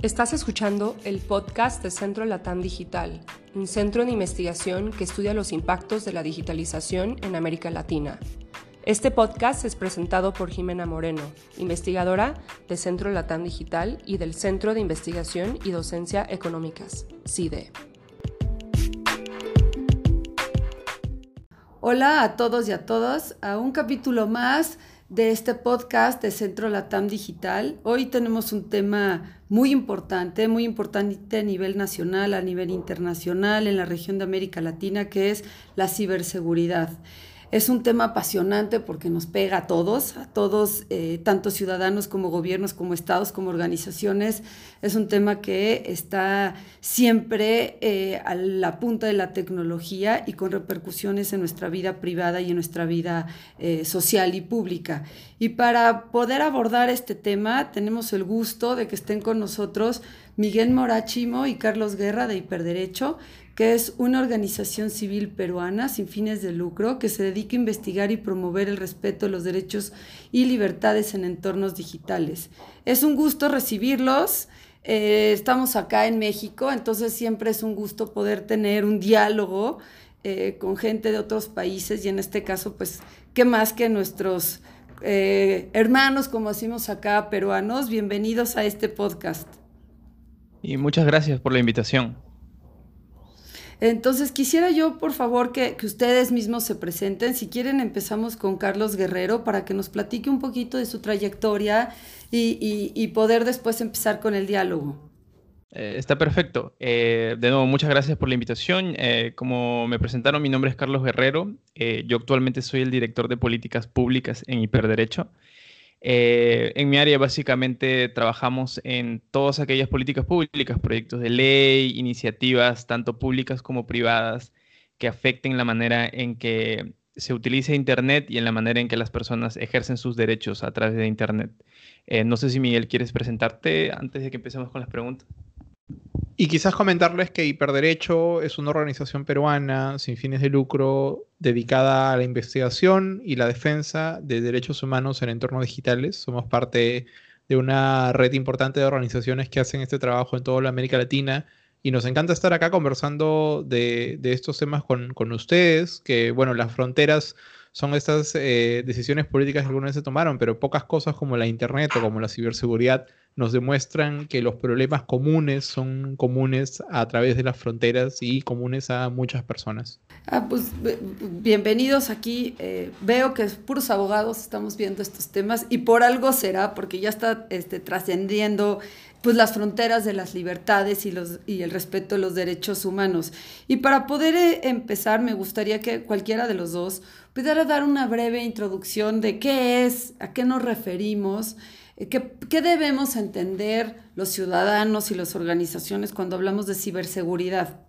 Estás escuchando el podcast de Centro Latam Digital, un centro de investigación que estudia los impactos de la digitalización en América Latina. Este podcast es presentado por Jimena Moreno, investigadora de Centro Latam Digital y del Centro de Investigación y Docencia Económicas, CIDE. Hola a todos y a todas a un capítulo más de este podcast de Centro Latam Digital. Hoy tenemos un tema muy importante, muy importante a nivel nacional, a nivel internacional, en la región de América Latina, que es la ciberseguridad. Es un tema apasionante porque nos pega a todos, a todos, eh, tanto ciudadanos como gobiernos, como estados, como organizaciones. Es un tema que está siempre eh, a la punta de la tecnología y con repercusiones en nuestra vida privada y en nuestra vida eh, social y pública. Y para poder abordar este tema, tenemos el gusto de que estén con nosotros Miguel Morachimo y Carlos Guerra de Hiperderecho que es una organización civil peruana sin fines de lucro que se dedica a investigar y promover el respeto de los derechos y libertades en entornos digitales. Es un gusto recibirlos. Eh, estamos acá en México, entonces siempre es un gusto poder tener un diálogo eh, con gente de otros países y en este caso, pues, ¿qué más que nuestros eh, hermanos, como decimos acá, peruanos? Bienvenidos a este podcast. Y muchas gracias por la invitación. Entonces, quisiera yo, por favor, que, ustedes mismos se presenten. Si quieren, empezamos con Carlos Guerrero para que nos platique un poquito de su trayectoria y, poder después empezar con el diálogo. Eh, está perfecto. Eh, de nuevo, muchas gracias por la invitación. Eh, como me presentaron, mi nombre es Carlos Guerrero. yo actualmente soy el director de políticas públicas en Hiperderecho. Eh, en mi área básicamente trabajamos en todas aquellas políticas públicas, proyectos de ley, iniciativas tanto públicas como privadas que afecten la manera en que se utiliza Internet y en la manera en que las personas ejercen sus derechos a través de Internet. Eh, no sé si Miguel quieres presentarte antes de que empecemos con las preguntas. Y quizás comentarles que Hiperderecho es una organización peruana sin fines de lucro dedicada a la investigación y la defensa de derechos humanos en entornos digitales. Somos parte de una red importante de organizaciones que hacen este trabajo en toda la América Latina y nos encanta estar acá conversando de, estos temas con, con, ustedes, que bueno, las fronteras son estas eh, decisiones políticas que alguna vez se tomaron, pero pocas cosas como la Internet o como la ciberseguridad nos demuestran que los problemas comunes son comunes a través de las fronteras y comunes a muchas personas. Ah, pues bienvenidos aquí. Eh, veo que puros abogados estamos viendo estos temas y por algo será, porque ya está este, trascendiendo pues las fronteras de las libertades y, los, y el respeto de los derechos humanos. Y para poder eh, empezar, me gustaría que cualquiera de los dos pudiera dar una breve introducción de qué es, a qué nos referimos eh, ¿Qué, debemos entender los ciudadanos y las organizaciones cuando hablamos de ciberseguridad?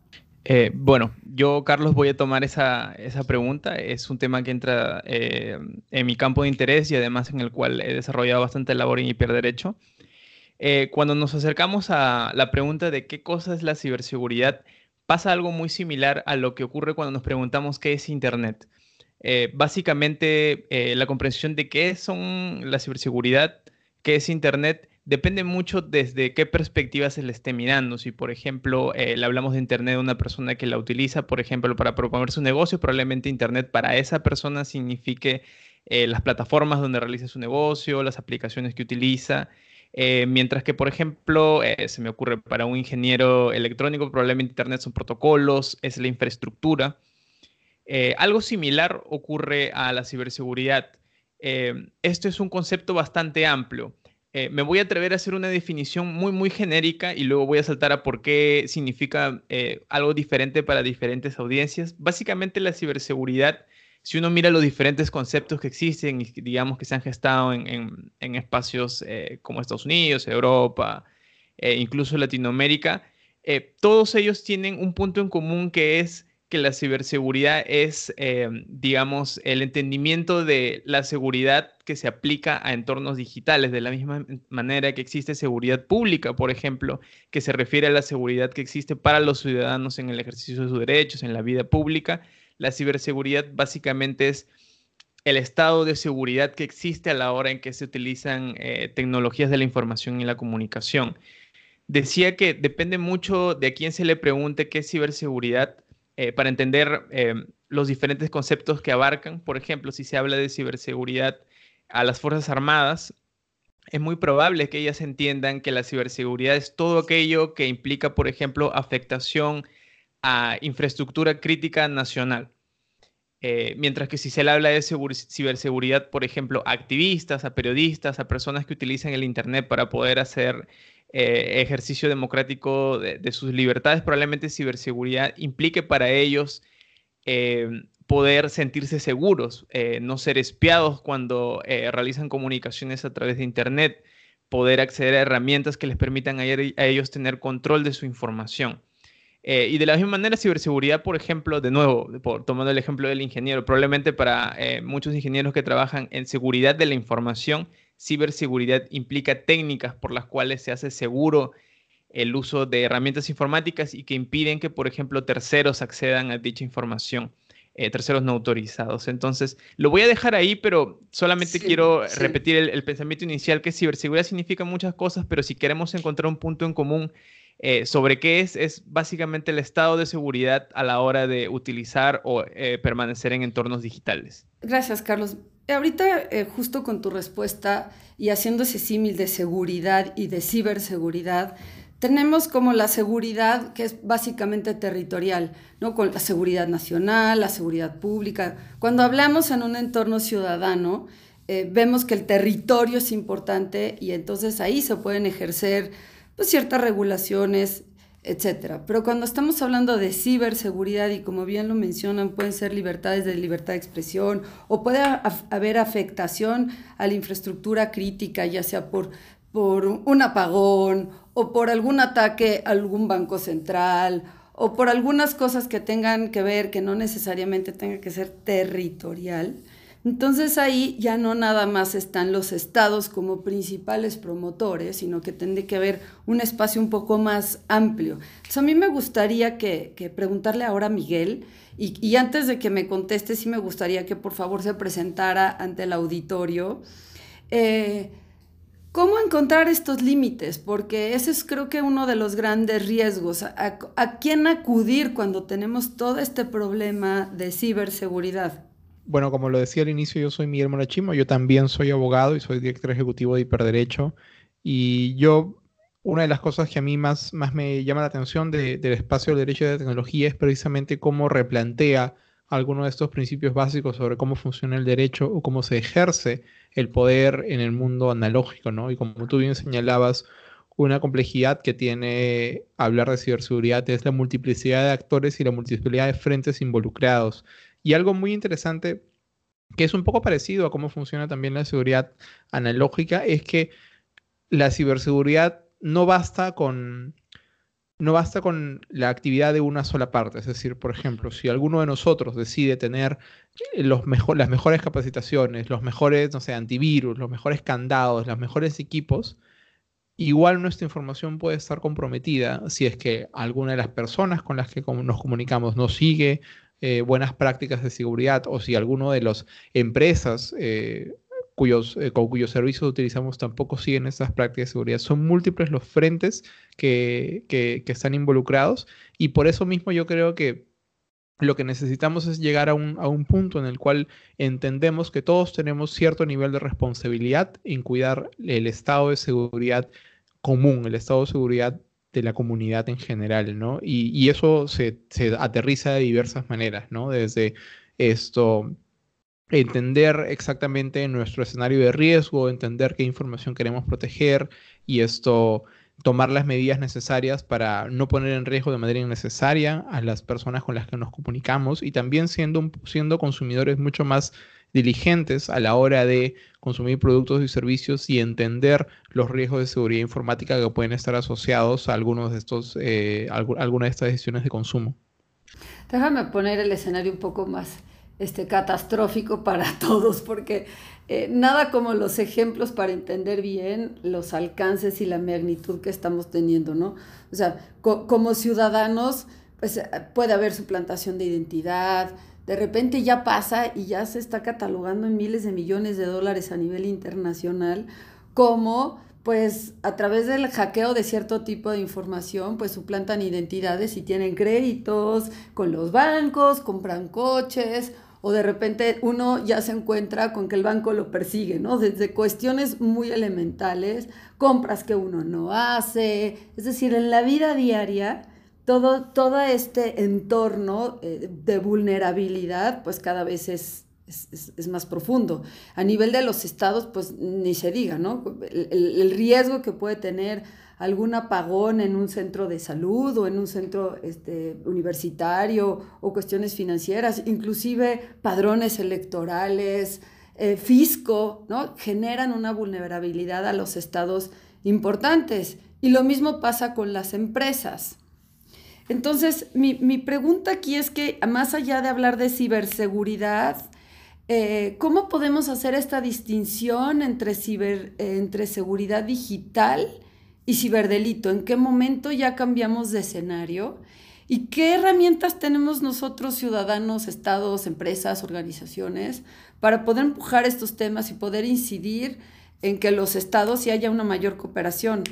Eh, bueno, yo, Carlos, voy a tomar esa, pregunta. Es un tema que entra eh, en mi campo de interés y además en el cual he desarrollado bastante labor en hiperderecho. cuando nos acercamos a la pregunta de qué cosa es la ciberseguridad, pasa algo muy similar a lo que ocurre cuando nos preguntamos qué es Internet. básicamente, la comprensión de qué son la ciberseguridad qué es Internet depende mucho desde qué perspectiva se le esté mirando. Si, por ejemplo, eh, le hablamos de Internet a una persona que la utiliza, por ejemplo, para proponer su negocio, probablemente Internet para esa persona signifique eh, las plataformas donde realiza su negocio, las aplicaciones que utiliza. Eh, mientras que, por ejemplo, se me ocurre para un ingeniero electrónico, probablemente Internet son protocolos, es la infraestructura. algo similar ocurre a la ciberseguridad. Esto es un concepto bastante amplio. Eh, me voy a atrever a hacer una definición muy, muy genérica y luego voy a saltar a por qué significa eh, algo diferente para diferentes audiencias. Básicamente la ciberseguridad, si uno mira los diferentes conceptos que existen y digamos que se han gestado en, espacios eh, como Estados Unidos, Europa, incluso Latinoamérica, todos ellos tienen un punto en común que es que la ciberseguridad es, eh, digamos, el entendimiento de la seguridad que se aplica a entornos digitales, de la misma manera que existe seguridad pública, por ejemplo, que se refiere a la seguridad que existe para los ciudadanos en el ejercicio de sus derechos, en la vida pública. La ciberseguridad básicamente es el estado de seguridad que existe a la hora en que se utilizan eh, tecnologías de la información y la comunicación. decía que depende mucho de a quién se le pregunte qué es ciberseguridad eh, para entender eh, los diferentes conceptos que abarcan. Por ejemplo, si se habla de ciberseguridad a las Fuerzas Armadas, es muy probable que ellas entiendan que la ciberseguridad es todo aquello que implica, por ejemplo, afectación a infraestructura crítica nacional. Eh, mientras que si se le habla de ciberseguridad, por ejemplo, a activistas, a periodistas, a personas que utilizan el Internet para poder hacer eh, ejercicio democrático de, sus libertades, probablemente ciberseguridad implique para ellos eh, poder sentirse seguros, no ser espiados cuando realizan comunicaciones a través de Internet, poder acceder a herramientas que les permitan a ellos tener control de su información. Eh, y de la misma manera, ciberseguridad, por ejemplo, de nuevo, tomando el ejemplo del ingeniero, probablemente para eh, muchos ingenieros que trabajan en seguridad de la información, ciberseguridad implica técnicas por las cuales se hace seguro el uso de herramientas informáticas y que impiden que, por ejemplo, terceros accedan a dicha información, eh, terceros no autorizados. Entonces, lo voy a dejar ahí, pero solamente quiero repetir el pensamiento inicial que ciberseguridad significa muchas cosas, pero si queremos encontrar un punto en común, eh, sobre qué es, es básicamente el estado de seguridad a la hora de utilizar o eh, permanecer en entornos digitales. Gracias, Carlos. Ahorita, eh, justo con tu respuesta y haciendo ese símil de seguridad y de ciberseguridad, tenemos como la seguridad que es básicamente territorial, ¿no? Con la seguridad nacional, la seguridad pública. Cuando hablamos en un entorno ciudadano, vemos que el territorio es importante y entonces ahí se pueden ejercer pues, ciertas regulaciones, etcétera. Pero cuando estamos hablando de ciberseguridad y como bien lo mencionan, pueden ser libertades de libertad de expresión o puede haber afectación a la infraestructura crítica, ya sea por, por un apagón o por algún ataque a algún banco central o por algunas cosas que tengan que ver, que no necesariamente tenga que ser territorial. Entonces ahí ya no nada más están los estados como principales promotores, sino que tendría que haber un espacio un poco más amplio. Entonces a mí me gustaría que, preguntarle ahora a Miguel, y, antes de que me conteste, sí me gustaría que por favor se presentara ante el auditorio. Eh, ¿Cómo encontrar estos límites? Porque ese es creo que uno de los grandes riesgos. ¿A quién acudir cuando tenemos todo este problema de ciberseguridad? Bueno, como lo decía al inicio, yo soy Miguel Morachimo, yo también soy abogado y soy director ejecutivo de Hiperderecho. Y yo, una de las cosas que a mí más, más me llama la atención del espacio del derecho de tecnología es precisamente cómo replantea algunos de estos principios básicos sobre cómo funciona el derecho o cómo se ejerce el poder en el mundo analógico, ¿no? Y como tú bien señalabas, una complejidad que tiene hablar de ciberseguridad es la multiplicidad de actores y la multiplicidad de frentes involucrados. Y algo muy interesante, que es un poco parecido a cómo funciona también la seguridad analógica, es que la ciberseguridad no basta con, no basta con la actividad de una sola parte. Es decir, por ejemplo, si alguno de nosotros decide tener los las mejores capacitaciones, los mejores, no sé, antivirus, los mejores candados, los mejores equipos, igual nuestra información puede estar comprometida si es que alguna de las personas con las que nos comunicamos no sigue eh, buenas prácticas de seguridad o si alguno de las empresas eh, cuyos, eh, con cuyos servicios utilizamos tampoco siguen esas prácticas de seguridad. Son múltiples los frentes que, que, están involucrados y por eso mismo yo creo que lo que necesitamos es llegar a un, a un, punto en el cual entendemos que todos tenemos cierto nivel de responsabilidad en cuidar el estado de seguridad común, el estado de seguridad de la comunidad en general, ¿no? Y, eso se, aterriza de diversas maneras, ¿no? Desde esto, entender exactamente nuestro escenario de riesgo, entender qué información queremos proteger y esto, tomar las medidas necesarias para no poner en riesgo de manera innecesaria a las personas con las que nos comunicamos y también siendo, siendo consumidores mucho más diligentes a la hora de consumir productos y servicios y entender los riesgos de seguridad informática que pueden estar asociados a algunos de estos, eh, algunas de estas decisiones de consumo. Déjame poner el escenario un poco más este, catastrófico para todos, porque eh, nada como los ejemplos para entender bien los alcances y la magnitud que estamos teniendo, ¿no? O sea, como ciudadanos, pues puede haber suplantación de identidad, de repente ya pasa y ya se está catalogando en miles de millones de dólares a nivel internacional como pues a través del hackeo de cierto tipo de información, pues suplantan identidades y tienen créditos con los bancos, compran coches o de repente uno ya se encuentra con que el banco lo persigue, ¿no? Desde cuestiones muy elementales, compras que uno no hace, es decir, en la vida diaria, todo, todo este entorno eh, de vulnerabilidad, pues cada vez es, es, más profundo. A nivel de los estados, pues ni se diga, ¿no? el riesgo que puede tener algún apagón en un centro de salud o en un centro este, universitario o cuestiones financieras, inclusive padrones electorales, eh, fisco, ¿no? generan una vulnerabilidad a los estados importantes. Y lo mismo pasa con las empresas. Entonces, mi, pregunta aquí es que, más allá de hablar de ciberseguridad, eh, ¿cómo podemos hacer esta distinción entre, ciber, entre seguridad digital y ciberdelito, en qué momento ya cambiamos de escenario y qué herramientas tenemos nosotros, ciudadanos, estados, empresas, organizaciones, para poder empujar estos temas y poder incidir en que los estados y haya una mayor cooperación.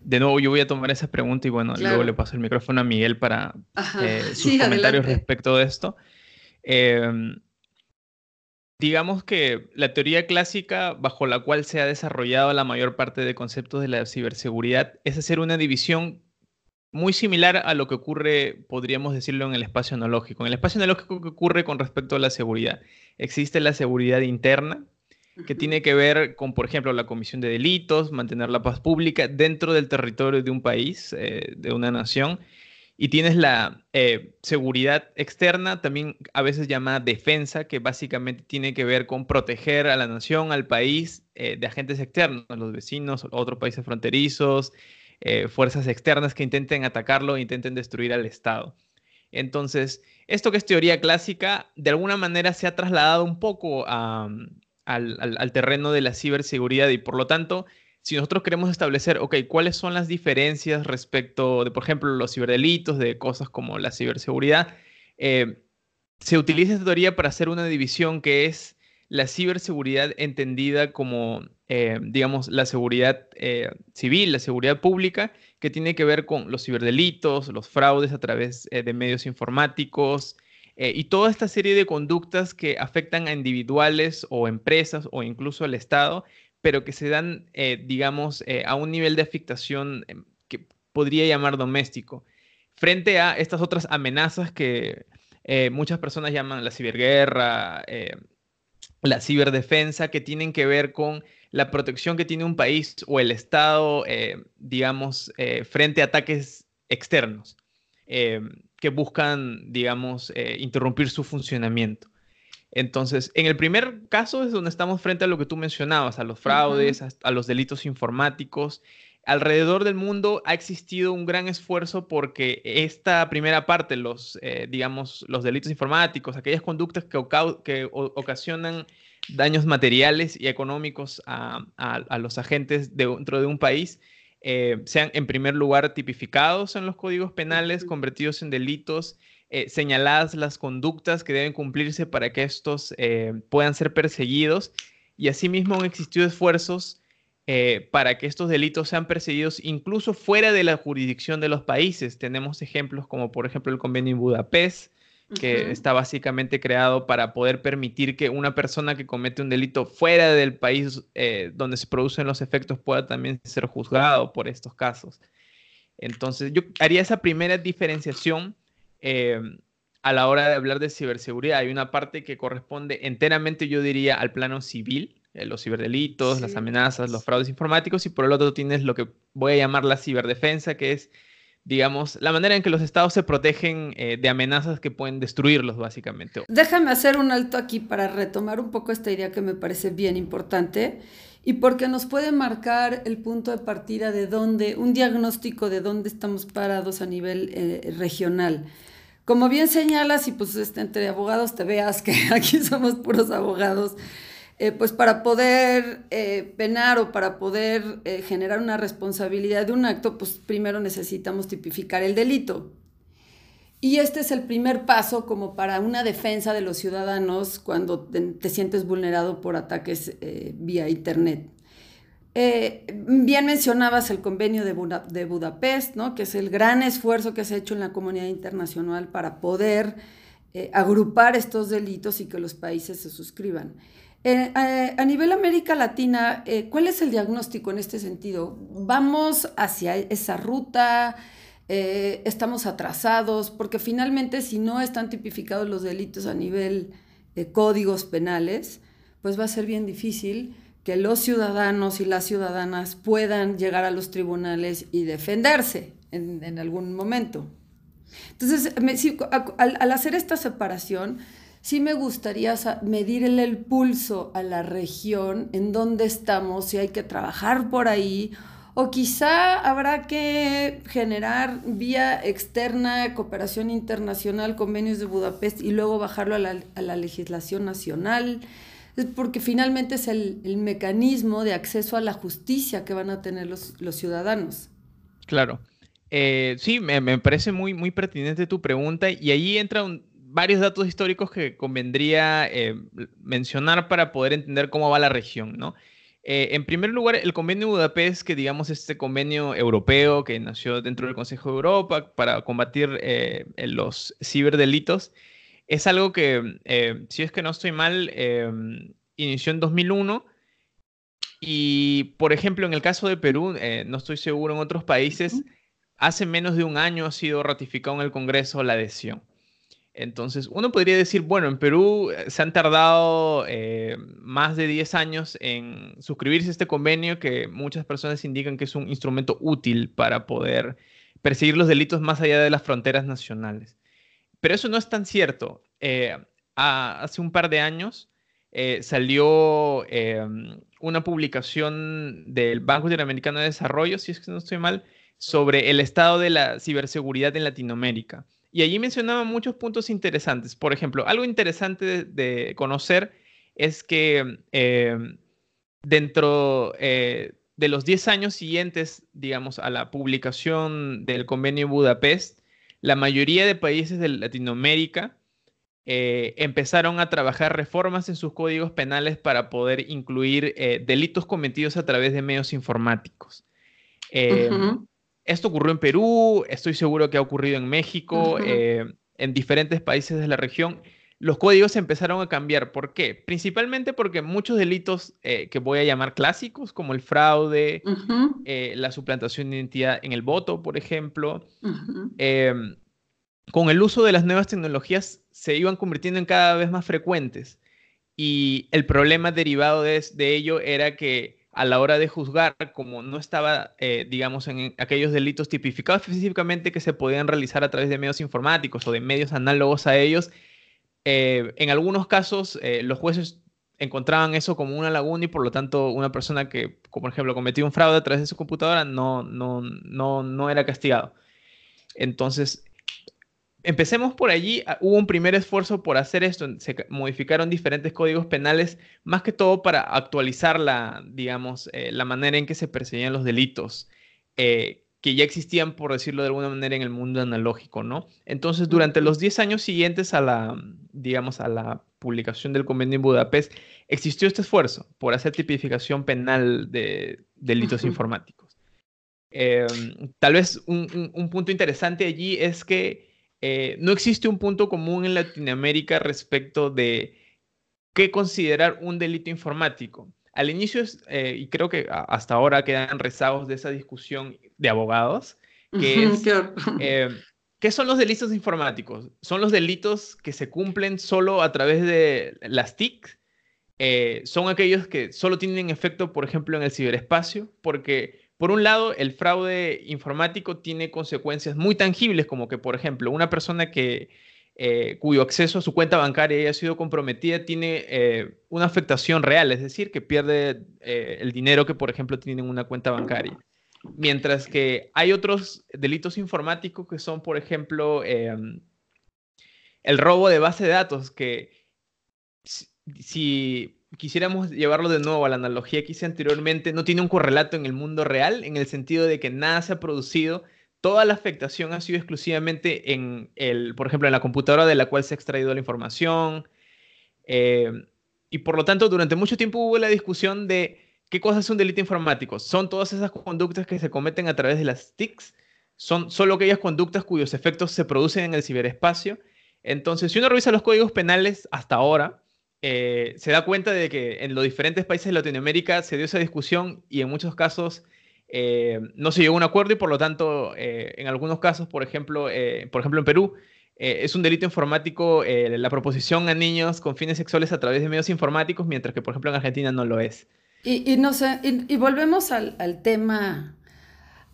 De nuevo, yo voy a tomar esa pregunta y bueno, luego le paso el micrófono a Miguel para eh, sus comentarios respecto de esto. Eh, Digamos que la teoría clásica bajo la cual se ha desarrollado la mayor parte de conceptos de la ciberseguridad es hacer una división muy similar a lo que ocurre, podríamos decirlo, en el espacio analógico. En el espacio analógico, ¿qué ocurre con respecto a la seguridad? Existe la seguridad interna, que tiene que ver con, por ejemplo, la comisión de delitos, mantener la paz pública dentro del territorio de un país, eh, de una nación, y tienes la eh, seguridad externa, también a veces llamada defensa, que básicamente tiene que ver con proteger a la nación, al país, eh, de agentes externos, los vecinos, otros países fronterizos, eh, fuerzas externas que intenten atacarlo, intenten destruir al Estado. Entonces, esto que es teoría clásica, de alguna manera se ha trasladado un poco al, al terreno de la ciberseguridad y por lo tanto si nosotros queremos establecer, ok, cuáles son las diferencias respecto de, por ejemplo, los ciberdelitos, de cosas como la ciberseguridad, eh, se utiliza esta teoría para hacer una división que es la ciberseguridad entendida como, eh, digamos, la seguridad eh, civil, la seguridad pública, que tiene que ver con los ciberdelitos, los fraudes a través de medios informáticos y toda esta serie de conductas que afectan a individuales o empresas o incluso al Estado pero que se dan, eh, digamos, eh, a un nivel de afectación em, que podría llamar doméstico, frente a estas otras amenazas que eh, muchas personas llaman la ciberguerra, la ciberdefensa, que tienen que ver con la protección que tiene un país o el Estado, digamos, frente a ataques externos que buscan, digamos, interrumpir su funcionamiento. Entonces, en el primer caso es donde estamos frente a lo que tú mencionabas, a los fraudes, a, los delitos informáticos. Alrededor del mundo ha existido un gran esfuerzo porque esta primera parte, los, eh, digamos, los delitos informáticos, aquellas conductas que, que ocasionan daños materiales y económicos a, los agentes dentro de un país, eh, sean en primer lugar tipificados en los códigos penales, convertidos en delitos eh, señaladas las conductas que deben cumplirse para que estos eh, puedan ser perseguidos y asimismo han existido esfuerzos eh, para que estos delitos sean perseguidos incluso fuera de la jurisdicción de los países. Tenemos ejemplos como por ejemplo el convenio en Budapest, que está básicamente creado para poder permitir que una persona que comete un delito fuera del país donde se producen los efectos pueda también ser juzgado por estos casos. Entonces, yo haría esa primera diferenciación Em, a la hora de hablar de ciberseguridad. Hay una parte que corresponde enteramente, yo diría, al plano civil, eh, los ciberdelitos, las amenazas, los fraudes informáticos, y por el otro tienes lo que voy a llamar la ciberdefensa, que es, digamos, la manera en que los estados se protegen eh, de amenazas que pueden destruirlos, básicamente. Déjame hacer un alto aquí para retomar un poco esta idea que me parece bien importante y porque nos puede marcar el punto de partida de dónde, un diagnóstico de dónde estamos parados a nivel eh, regional. Como bien señalas, y pues este, entre abogados te veas que aquí somos puros abogados, eh, pues para poder eh, penar o para poder generar una responsabilidad de un acto, pues primero necesitamos tipificar el delito. Y este es el primer paso como para una defensa de los ciudadanos cuando te, sientes vulnerado por ataques vía Internet. Eh, bien mencionabas el convenio de, Budapest, ¿no? que es el gran esfuerzo que se ha hecho en la comunidad internacional para poder eh, agrupar estos delitos y que los países se suscriban. Eh, a nivel América Latina, ¿cuál es el diagnóstico en este sentido? ¿Vamos hacia esa ruta? ¿Estamos atrasados? Porque finalmente si no están tipificados los delitos a nivel de códigos penales, pues va a ser bien difícil que los ciudadanos y las ciudadanas puedan llegar a los tribunales y defenderse en, algún momento. Entonces, al, hacer esta separación, sí me gustaría medirle el pulso a la región, en dónde estamos, si hay que trabajar por ahí, o quizá habrá que generar vía externa, cooperación internacional, convenios de Budapest y luego bajarlo a la, a la legislación nacional porque finalmente es el, mecanismo de acceso a la justicia que van a tener los, ciudadanos. Claro. Eh, sí, me, parece muy, muy pertinente tu pregunta y ahí entran varios datos históricos que convendría eh, mencionar para poder entender cómo va la región, ¿no? Eh, en primer lugar, el convenio de Budapest, que digamos este convenio europeo que nació dentro del Consejo de Europa para combatir los ciberdelitos, es algo que, eh, si es que no estoy mal, em, inició en 2001. Y, por ejemplo, en el caso de Perú, eh, no estoy seguro en otros países, hace menos de un año ha sido ratificado en el Congreso la adhesión. Entonces, uno podría decir, bueno, en Perú eh, se han tardado más de 10 años en suscribirse a este convenio que muchas personas indican que es un instrumento útil para poder perseguir los delitos más allá de las fronteras nacionales. Pero eso no es tan cierto. Eh, hace un par de años eh, salió em, una publicación del Banco Interamericano de Desarrollo, si es que no estoy mal, sobre el estado de la ciberseguridad en Latinoamérica. Y allí mencionaba muchos puntos interesantes. Por ejemplo, algo interesante de, conocer es que em, dentro eh, de los 10 años siguientes, digamos, a la publicación del convenio Budapest, la mayoría de países de Latinoamérica eh, empezaron a trabajar reformas en sus códigos penales para poder incluir eh, delitos cometidos a través de medios informáticos. Em, esto ocurrió en Perú, estoy seguro que ha ocurrido en México, eh, en diferentes países de la región. Los códigos empezaron a cambiar. ¿Por qué? Principalmente porque muchos delitos que voy a llamar clásicos, como el fraude, la suplantación de identidad en el voto, por ejemplo, Em, con el uso de las nuevas tecnologías se iban convirtiendo en cada vez más frecuentes. Y el problema derivado de, ello era que a la hora de juzgar, como no estaba, eh, digamos, en aquellos delitos tipificados específicamente que se podían realizar a través de medios informáticos o de medios análogos a ellos, eh, en algunos casos eh, los jueces encontraban eso como una laguna y por lo tanto una persona que, por ejemplo, cometió un fraude a través de su computadora no, no, no, no era castigado. Entonces, empecemos por allí. Ah, hubo un primer esfuerzo por hacer esto. Se modificaron diferentes códigos penales, más que todo para actualizar la, digamos, eh, la manera en que se perseguían los delitos. Eh, que ya existían, por decirlo de alguna manera, en el mundo analógico, ¿no? Entonces, durante los 10 años siguientes a la, digamos, a la publicación del convenio en Budapest, existió este esfuerzo por hacer tipificación penal de delitos informáticos. Em, tal vez un, punto interesante allí es que eh, no existe un punto común en Latinoamérica respecto de qué considerar un delito informático. Al inicio, eh, y creo que hasta ahora quedan rezagos de esa discusión de abogados, que es, em, ¿qué son los delitos informáticos? ¿Son los delitos que se cumplen solo a través de las TIC? Eh, ¿Son aquellos que solo tienen efecto, por ejemplo, en el ciberespacio? Porque por un lado, el fraude informático tiene consecuencias muy tangibles, como que, por ejemplo, una persona que, eh, cuyo acceso a su cuenta bancaria haya sido comprometida tiene eh, una afectación real, es decir, que pierde eh, el dinero que, por ejemplo, tiene en una cuenta bancaria. Mientras que hay otros delitos informáticos que son, por ejemplo, em, el robo de base de datos, que si quisiéramos llevarlo de nuevo a la analogía que hice anteriormente, no tiene un correlato en el mundo real, en el sentido de que nada se ha producido, toda la afectación ha sido exclusivamente en el, por ejemplo, en la computadora de la cual se ha extraído la información. Eh, y por lo tanto, durante mucho tiempo hubo la discusión de ¿qué cosa es un delito informático? Son todas esas conductas que se cometen a través de las TICs, son solo aquellas conductas cuyos efectos se producen en el ciberespacio. Entonces, si uno revisa los códigos penales hasta ahora, eh, se da cuenta de que en los diferentes países de Latinoamérica se dio esa discusión y en muchos casos eh, no se llegó a un acuerdo y por lo tanto, eh, en algunos casos, por ejemplo, por ejemplo en Perú, es un delito informático la proposición a niños con fines sexuales a través de medios informáticos, mientras que, por ejemplo, en Argentina no lo es. Y, no sé, y, volvemos al, al tema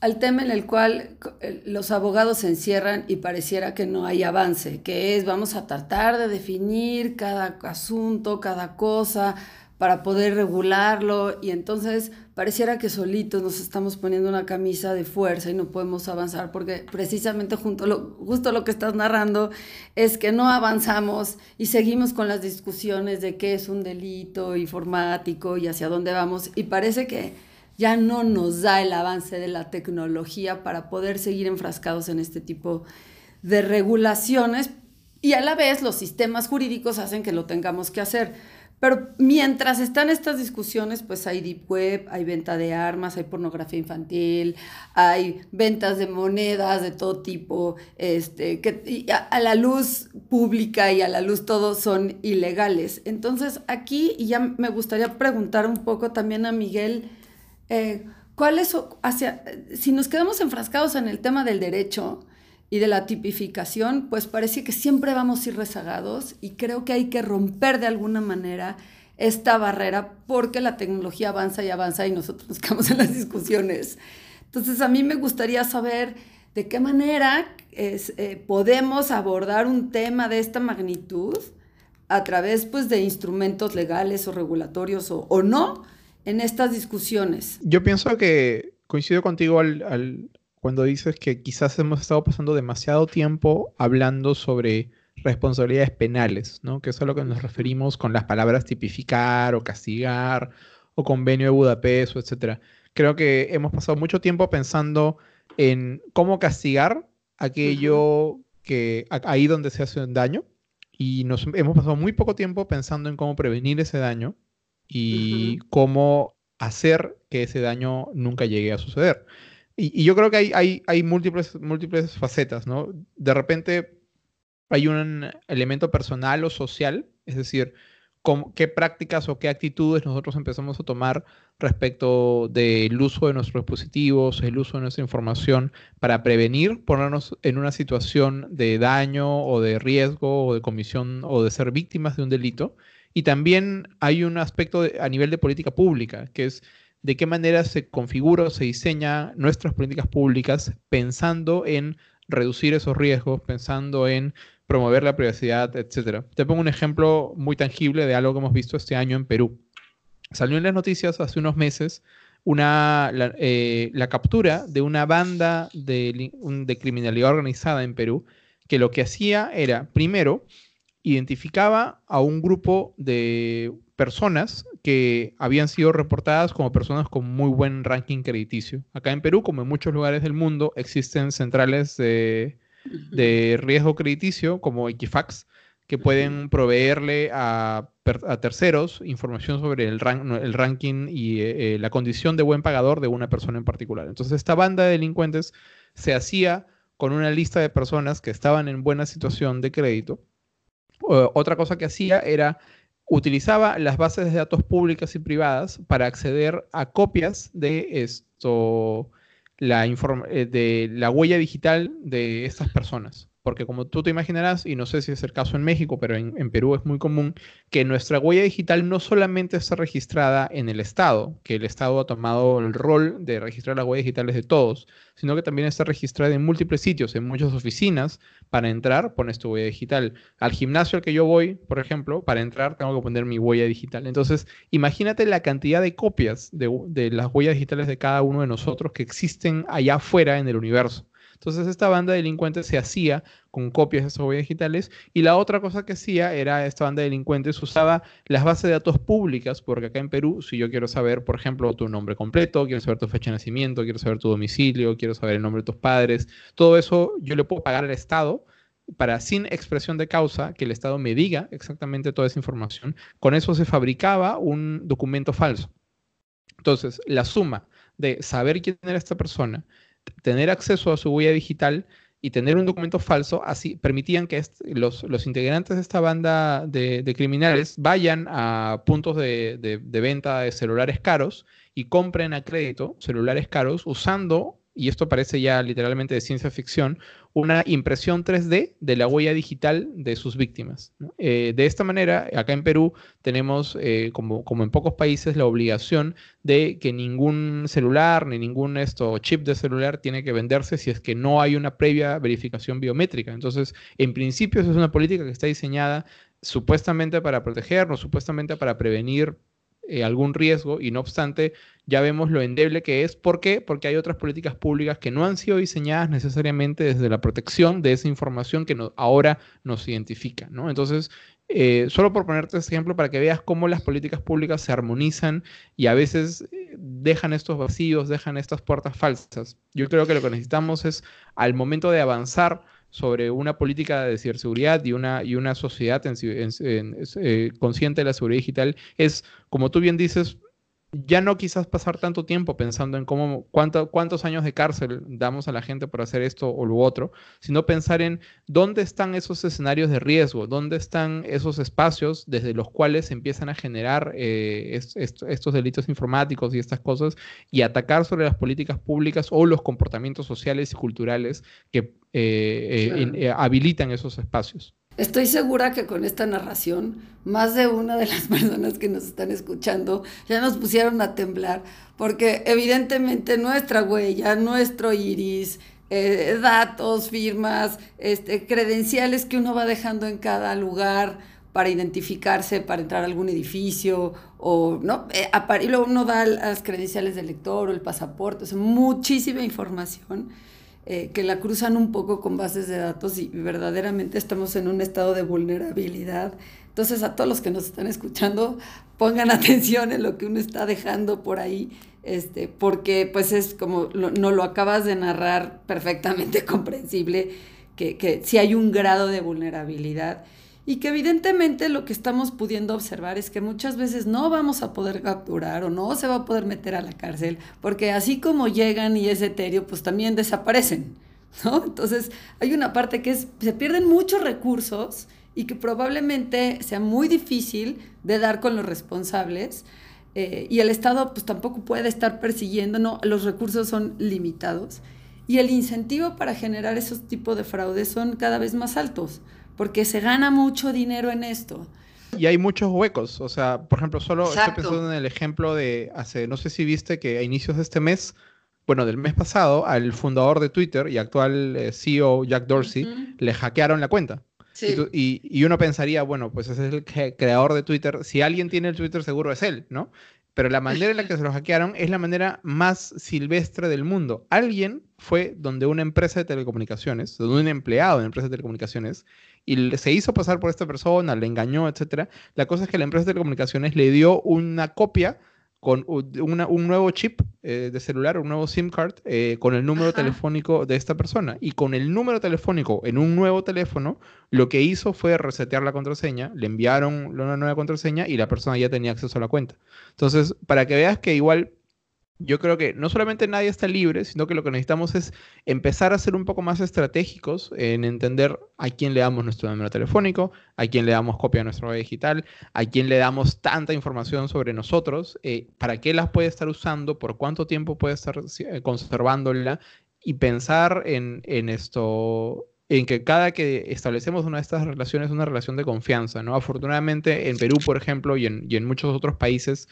al tema en el cual los abogados se encierran y pareciera que no hay avance, que es vamos a tratar de definir cada asunto, cada cosa para poder regularlo y entonces pareciera que solitos nos estamos poniendo una camisa de fuerza y no podemos avanzar porque precisamente junto lo, justo lo que estás narrando es que no avanzamos y seguimos con las discusiones de qué es un delito informático y hacia dónde vamos y parece que ya no nos da el avance de la tecnología para poder seguir enfrascados en este tipo de regulaciones y a la vez los sistemas jurídicos hacen que lo tengamos que hacer. Pero mientras están estas discusiones, pues hay deep web, hay venta de armas, hay pornografía infantil, hay ventas de monedas de todo tipo, este, que a, la luz pública y a la luz todo son ilegales. Entonces aquí, ya me gustaría preguntar un poco también a Miguel, eh, ¿cuál es hacia, si nos quedamos enfrascados en el tema del derecho y de la tipificación, pues parece que siempre vamos a ir rezagados y creo que hay que romper de alguna manera esta barrera porque la tecnología avanza y avanza y nosotros nos quedamos en las discusiones. Entonces a mí me gustaría saber de qué manera eh, podemos abordar un tema de esta magnitud a través pues, de instrumentos legales o regulatorios o, o no, en estas discusiones? Yo pienso que coincido contigo al, cuando dices que quizás hemos estado pasando demasiado tiempo hablando sobre responsabilidades penales, ¿no? Que es a lo que nos referimos con las palabras tipificar o castigar o convenio de Budapest, etc. Creo que hemos pasado mucho tiempo pensando en cómo castigar aquello que ahí donde se hace un daño y nos hemos pasado muy poco tiempo pensando en cómo prevenir ese daño y cómo hacer que ese daño nunca llegue a suceder. Y, yo creo que hay, hay, hay, múltiples, múltiples facetas, ¿no? De repente hay un elemento personal o social, es decir, qué prácticas o qué actitudes nosotros empezamos a tomar respecto del uso de nuestros dispositivos, el uso de nuestra información para prevenir ponernos en una situación de daño o de riesgo o de comisión o de ser víctimas de un delito y también hay un aspecto a nivel de política pública, que es de qué manera se configura o se diseña nuestras políticas públicas pensando en reducir esos riesgos, pensando en promover la privacidad, etc. Te pongo un ejemplo muy tangible de algo que hemos visto este año en Perú. Salió en las noticias hace unos meses una, la, eh, captura de una banda de, de criminalidad organizada en Perú que lo que hacía era, primero, identificaba a un grupo de personas que habían sido reportadas como personas con muy buen ranking crediticio. Acá en Perú, como en muchos lugares del mundo, existen centrales de, riesgo crediticio como Equifax que pueden proveerle a, terceros información sobre el, ranking y eh, eh, la condición de buen pagador de una persona en particular. Entonces, esta banda de delincuentes se hacía con una lista de personas que estaban en buena situación de crédito otra cosa que hacía era utilizaba las bases de datos públicas y privadas para acceder a copias de esto, la, eh, de la huella digital de estas personas porque como tú te imaginarás, y no sé si es el caso en México, pero en, Perú es muy común, que nuestra huella digital no solamente está registrada en el Estado, que el Estado ha tomado el rol de registrar las huellas digitales de todos, sino que también está registrada en múltiples sitios, en muchas oficinas. Para entrar, pones tu huella digital. Al gimnasio al que yo voy, por ejemplo, para entrar tengo que poner mi huella digital. Entonces, imagínate la cantidad de copias de, de las huellas digitales de cada uno de nosotros que existen allá afuera en el universo. Entonces esta banda de delincuentes se hacía con copias de huellas digitales y la otra cosa que hacía era esta banda de delincuentes usaba las bases de datos públicas porque acá en Perú si yo quiero saber por ejemplo tu nombre completo, quiero saber tu fecha de nacimiento, quiero saber tu domicilio, quiero saber el nombre de tus padres, todo eso yo le puedo pagar al Estado para sin expresión de causa que el Estado me diga exactamente toda esa información. Con eso se fabricaba un documento falso Entonces, la suma de saber quién era esta persona, tener acceso a su huella digital y tener un documento falso, así permitían que los, integrantes de esta banda de, criminales vayan a puntos de, de, venta de celulares caros y compren a crédito celulares caros usando y esto parece ya literalmente de ciencia ficción, una impresión 3D de la huella digital de sus víctimas. Eh, de esta manera, acá en Perú tenemos, eh, como, como, en pocos países, la obligación de que ningún celular ni ningún esto, chip de celular tiene que venderse si es que no hay una previa verificación biométrica. Entonces, en principio, es una política que está diseñada supuestamente para protegernos, supuestamente para prevenir eh, algún riesgo y no obstante ya vemos lo endeble que es. ¿Por qué? Porque hay otras políticas públicas que no han sido diseñadas necesariamente desde la protección de esa información que ahora nos identifica. ¿no? Entonces, eh, solo por ponerte ese ejemplo para que veas cómo las políticas públicas se armonizan y a veces eh, dejan estos vacíos, dejan estas puertas falsas. Yo creo que lo que necesitamos es al momento de avanzar sobre una política de ciberseguridad y una, y una sociedad eh, consciente de la seguridad digital es, como tú bien dices, ya no quizás pasar tanto tiempo pensando en cómo, cuántos años de cárcel damos a la gente por hacer esto o lo otro, sino pensar en dónde están esos escenarios de riesgo, dónde están esos espacios desde los cuales se empiezan a generar eh, estos delitos informáticos y estas cosas y atacar sobre las políticas públicas o los comportamientos sociales y culturales que eh, eh, habilitan esos espacios. Estoy segura que con esta narración, más de una de las personas que nos están escuchando ya nos pusieron a temblar, porque evidentemente nuestra huella, nuestro iris, eh, datos, firmas, este, credenciales que uno va dejando en cada lugar para identificarse, para entrar a algún edificio, o no, eh, y luego uno da las credenciales del lector o el pasaporte, o muchísima información eh, que la cruzan un poco con bases de datos y verdaderamente estamos en un estado de vulnerabilidad. Entonces a todos los que nos están escuchando, pongan atención en lo que uno está dejando por ahí, este, porque pues es como no lo acabas de narrar perfectamente comprensible, que, que si hay un grado de vulnerabilidad y que evidentemente lo que estamos pudiendo observar es que muchas veces no vamos a poder capturar o no se va a poder meter a la cárcel, porque así como llegan y es etéreo, pues también desaparecen, ¿no? Entonces hay una parte que es, se pierden muchos recursos y que probablemente sea muy difícil de dar con los responsables. Eh, y el Estado pues tampoco puede estar persiguiendo, no, los recursos son limitados. Y el incentivo para generar esos tipos de fraudes son cada vez más altos porque se gana mucho dinero en esto. Y hay muchos huecos, o sea, por ejemplo, solo estoy pensando en el ejemplo de hace, no sé si viste que a inicios de este mes, bueno, del mes pasado, al fundador de Twitter y actual eh, CEO Jack Dorsey le hackearon la cuenta. Sí. Y, y, uno pensaría, bueno, pues ese es el creador de Twitter. Si alguien tiene el Twitter, seguro es él, ¿no? Pero la manera en la que se lo hackearon es la manera más silvestre del mundo. Alguien fue donde una empresa de telecomunicaciones, donde un empleado de una empresa de telecomunicaciones, y se hizo pasar por esta persona, le engañó, etc. La cosa es que la empresa de telecomunicaciones le dio una copia con un nuevo chip eh, de celular, un nuevo SIM card, eh, con el número telefónico de esta persona. Y con el número telefónico en un nuevo teléfono, lo que hizo fue resetear la contraseña, le enviaron una nueva contraseña y la persona ya tenía acceso a la cuenta. Entonces, para que veas que igual yo creo que no solamente nadie está libre, sino que lo que necesitamos es empezar a ser un poco más estratégicos en entender a quién le damos nuestro número telefónico, a quién le damos copia de nuestra web digital, a quién le damos tanta información sobre nosotros, eh, para qué las puede estar usando, por cuánto tiempo puede estar eh, conservándola y pensar en, esto, en que cada que establecemos una de estas relaciones es una relación de confianza, ¿no? Afortunadamente en Perú, por ejemplo, y en, y en muchos otros países,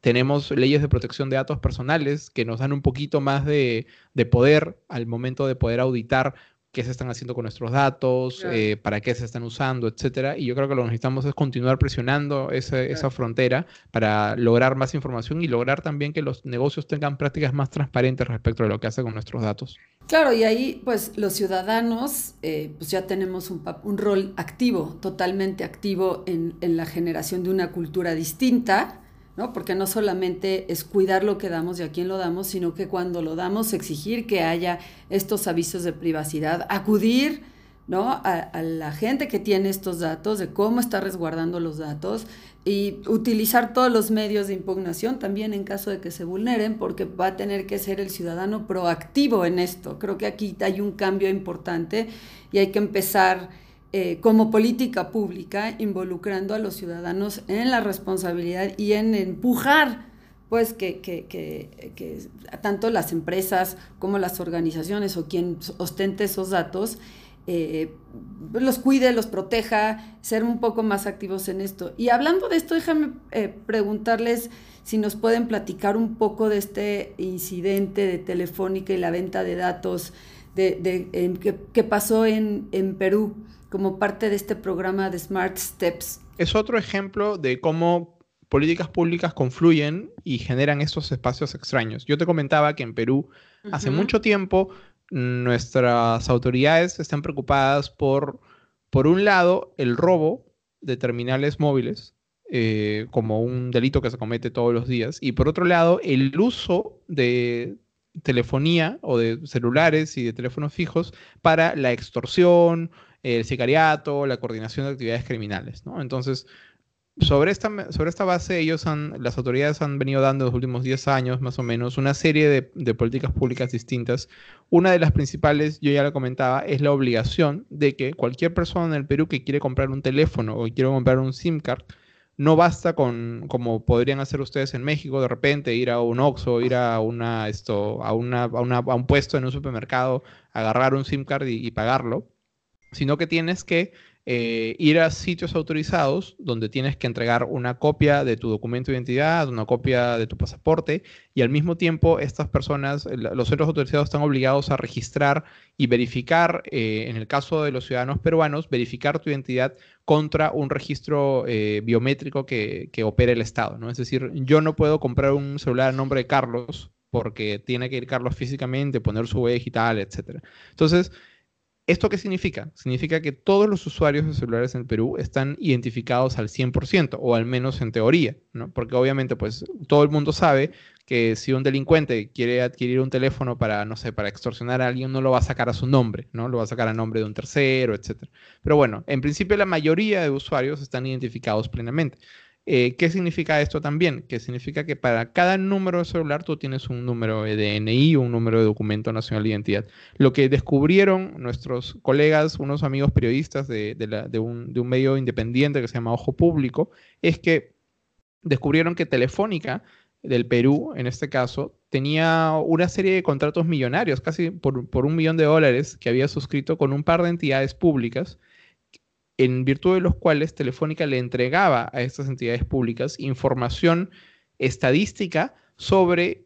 tenemos leyes de protección de datos personales que nos dan un poquito más de, poder al momento de poder auditar qué se están haciendo con nuestros datos, eh, para qué se están usando, etcétera. Y yo creo que lo que necesitamos es continuar presionando esa frontera para lograr más información y lograr también que los negocios tengan prácticas más transparentes respecto a lo que hace con nuestros datos. Claro, y ahí pues los ciudadanos eh, pues ya tenemos un, un, rol activo, totalmente activo en, en la generación de una cultura distinta ¿no? Porque no solamente es cuidar lo que damos y a quién lo damos, sino que cuando lo damos exigir que haya estos avisos de privacidad, acudir, ¿no? A, la gente que tiene estos datos, de cómo está resguardando los datos y utilizar todos los medios de impugnación también en caso de que se vulneren, porque va a tener que ser el ciudadano proactivo en esto. Creo que aquí hay un cambio importante y hay que empezar eh, como política pública involucrando a los ciudadanos en la responsabilidad y en empujar pues que, que, que, que, tanto las empresas como las organizaciones o quien ostente esos datos eh, los cuide, los proteja, ser un poco más activos en esto. Y hablando de esto, déjame eh, preguntarles si nos pueden platicar un poco de este incidente de Telefónica y la venta de datos de, que, pasó en, en Perú como parte de este programa de Smart Steps. Es otro ejemplo de cómo políticas públicas confluyen y generan estos espacios extraños. Yo te comentaba que en Perú hace mucho tiempo nuestras autoridades están preocupadas por, por un lado, el robo de terminales móviles, eh, como un delito que se comete todos los días, y por otro lado, el uso de telefonía o de celulares y de teléfonos fijos para la extorsión, el sicariato, la coordinación de actividades criminales. ¿no? Entonces, sobre esta, sobre esta base, ellos han, las autoridades han venido dando en los últimos 10 años, más o menos, una serie de, de, políticas públicas distintas. Una de las principales, yo ya lo comentaba, es la obligación de que cualquier persona en el Perú que quiere comprar un teléfono o quiere comprar un SIM card, no basta con, como podrían hacer ustedes en México, de repente ir a un Oxxo, ir a, una, esto, a, una, a, una, a un puesto en un supermercado, agarrar un SIM card y pagarlo, sino que tienes que eh, ir a sitios autorizados donde tienes que entregar una copia de tu documento de identidad, una copia de tu pasaporte y al mismo tiempo estas personas, los centros autorizados están obligados a registrar y verificar, eh, en el caso de los ciudadanos peruanos, verificar tu identidad contra un registro eh, biométrico que, que opera el Estado. ¿no? Es decir, yo no puedo comprar un celular a nombre de Carlos porque tiene que ir Carlos físicamente, poner su huella digital, etc. Entonces, ¿Esto qué significa? Significa que todos los usuarios de celulares en Perú están identificados al 100%, o al menos en teoría, ¿no? Porque obviamente, pues, todo el mundo sabe que si un delincuente quiere adquirir un teléfono para, no sé, para extorsionar a alguien, no lo va a sacar a su nombre, ¿no? Lo va a sacar a nombre de un tercero, etc. Pero bueno, en principio la mayoría de usuarios están identificados plenamente. Eh, ¿Qué significa esto también? Que significa que para cada número de celular tú tienes un número de DNI o un número de documento nacional de identidad. Lo que descubrieron nuestros colegas, unos amigos periodistas de, un, medio independiente que se llama Ojo Público, es que descubrieron que Telefónica del Perú, en este caso, tenía una serie de contratos millonarios, casi por, un millón de dólares, que había suscrito con un par de entidades públicas en virtud de los cuales Telefónica le entregaba a estas entidades públicas información estadística sobre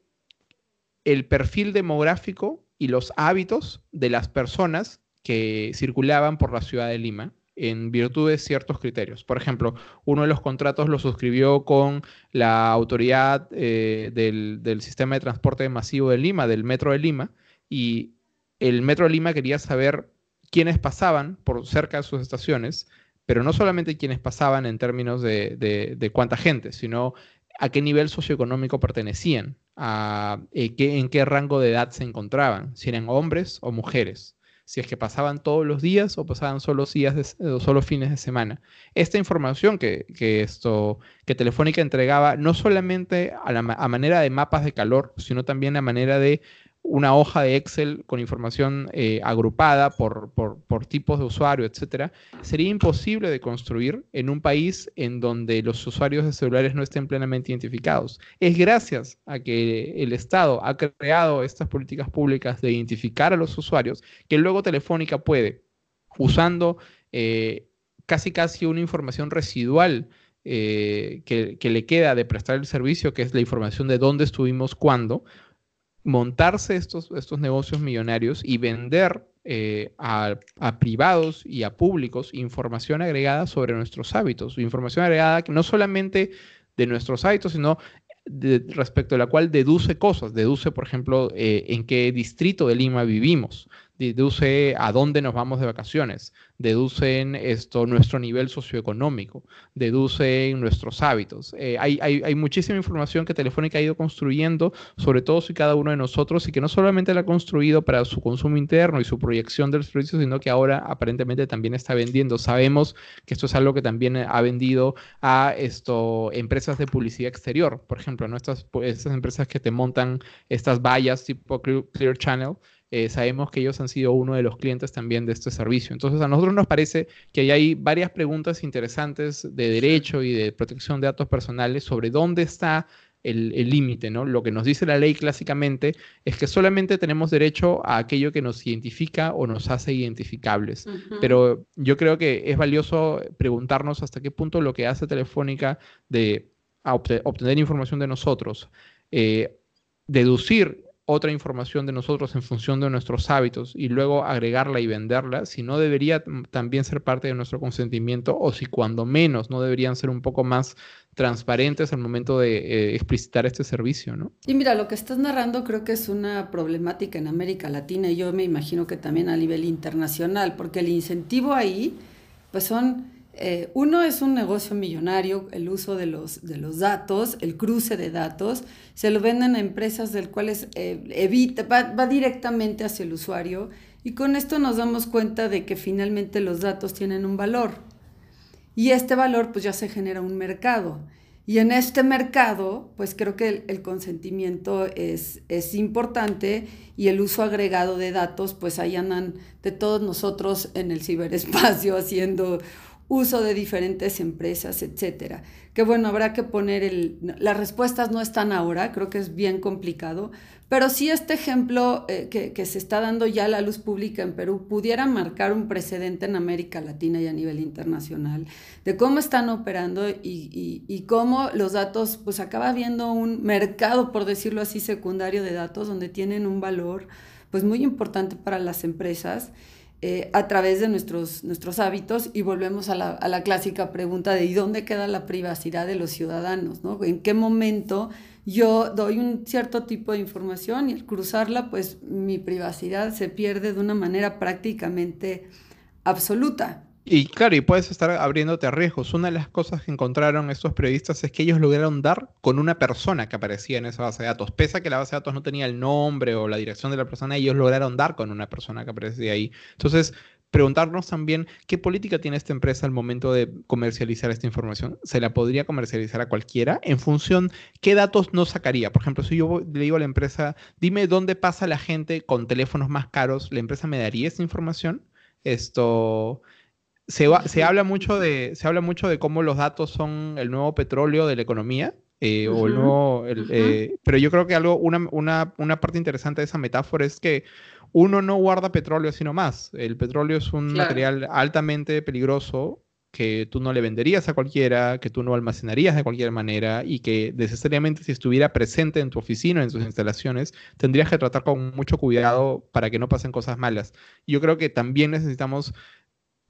el perfil demográfico y los hábitos de las personas que circulaban por la ciudad de Lima en virtud de ciertos criterios. Por ejemplo, uno de los contratos lo suscribió con la autoridad eh, del, del, sistema de transporte masivo de Lima, del Metro de Lima, y el Metro de Lima quería saber quienes pasaban por cerca de sus estaciones, pero no solamente quienes pasaban en términos de, cuánta gente, sino a qué nivel socioeconómico pertenecían, a, eh, en qué rango de edad se encontraban, si eran hombres o mujeres, si es que pasaban todos los días o pasaban solo, días solo fines de semana. Esta información que, esto, que Telefónica entregaba no solamente a, la, a manera de mapas de calor, sino también a manera de una hoja de Excel con información eh, agrupada por, tipos de usuario, etcétera, sería imposible de construir en un país en donde los usuarios de celulares no estén plenamente identificados. Es gracias a que el Estado ha creado estas políticas públicas de identificar a los usuarios que luego Telefónica puede, usando eh, casi casi una información residual eh, que, que le queda de prestar el servicio, que es la información de dónde estuvimos, cuándo, montarse estos, estos negocios millonarios y vender eh, a, privados y a públicos información agregada sobre nuestros hábitos, información agregada que no solamente de nuestros hábitos, sino respecto a la cual deduce cosas, deduce, por ejemplo, eh, en qué distrito de Lima vivimos, deduce a dónde nos vamos de vacaciones, deducen esto, nuestro nivel socioeconómico, deducen nuestros hábitos. Eh, hay, hay, muchísima información que Telefónica ha ido construyendo, sobre todo si cada uno de nosotros, y que no solamente la ha construido para su consumo interno y su proyección del servicio, sino que ahora aparentemente también está vendiendo. Sabemos que esto es algo que también ha vendido a esto, empresas de publicidad exterior, por ejemplo, ¿no? estas, estas empresas que te montan estas vallas tipo Clear Channel eh, sabemos que ellos han sido uno de los clientes también de este servicio. Entonces, a nosotros nos parece que hay varias preguntas interesantes de derecho y de protección de datos personales sobre dónde está el límite, ¿no? Lo que nos dice la ley clásicamente es que solamente tenemos derecho a aquello que nos identifica o nos hace identificables. Pero yo creo que es valioso preguntarnos hasta qué punto lo que hace Telefónica de obtener información de nosotros, eh, deducir otra información de nosotros en función de nuestros hábitos y luego agregarla y venderla, si no debería también ser parte de nuestro consentimiento o si cuando menos no deberían ser un poco más transparentes al momento de eh, explicitar este servicio, ¿no? Y mira, lo que estás narrando creo que es una problemática en América Latina y yo me imagino que también a nivel internacional, porque el incentivo ahí, pues son eh, uno es un negocio millonario, el uso de los, de los datos, el cruce de datos, se lo venden a empresas del cuales eh, evita, va, directamente hacia el usuario y con esto nos damos cuenta de que finalmente los datos tienen un valor y este valor pues ya se genera un mercado. Y en este mercado, pues creo que el, consentimiento es, es, importante y el uso agregado de datos, pues ahí andan de todos nosotros en el ciberespacio haciendo uso de diferentes empresas, etcétera. Que bueno, habrá que poner el... Las respuestas no están ahora, creo que es bien complicado, pero sí este ejemplo eh, que, se está dando ya a la luz pública en Perú pudiera marcar un precedente en América Latina y a nivel internacional de cómo están operando y, y cómo los datos, pues acaba viendo un mercado, por decirlo así, secundario de datos, donde tienen un valor pues muy importante para las empresas eh, a través de nuestros, nuestros hábitos y volvemos a la, a la, clásica pregunta de ¿y dónde queda la privacidad de los ciudadanos? ¿no? ¿En qué momento yo doy un cierto tipo de información y al cruzarla, pues mi privacidad se pierde de una manera prácticamente absoluta? Y claro, y puedes estar abriéndote a riesgos. Una de las cosas que encontraron estos periodistas es que ellos lograron dar con una persona que aparecía en esa base de datos. Pese a que la base de datos no tenía el nombre o la dirección de la persona, ellos lograron dar con una persona que aparecía ahí. Entonces, preguntarnos también qué política tiene esta empresa al momento de comercializar esta información. ¿Se la podría comercializar a cualquiera? En función, ¿qué datos no sacaría? Por ejemplo, si yo le digo a la empresa, dime dónde pasa la gente con teléfonos más caros, ¿la empresa me daría esa información? Esto se, habla mucho de, se habla mucho de cómo los datos son el nuevo petróleo de la economía. Eh, o el nuevo, eh, pero yo creo que algo, una, una, una, parte interesante de esa metáfora es que uno no guarda petróleo sino más. El petróleo es un material altamente peligroso que tú no le venderías a cualquiera, que tú no almacenarías de cualquier manera y que necesariamente si estuviera presente en tu oficina, en tus instalaciones, tendrías que tratar con mucho cuidado para que no pasen cosas malas. Yo creo que también necesitamos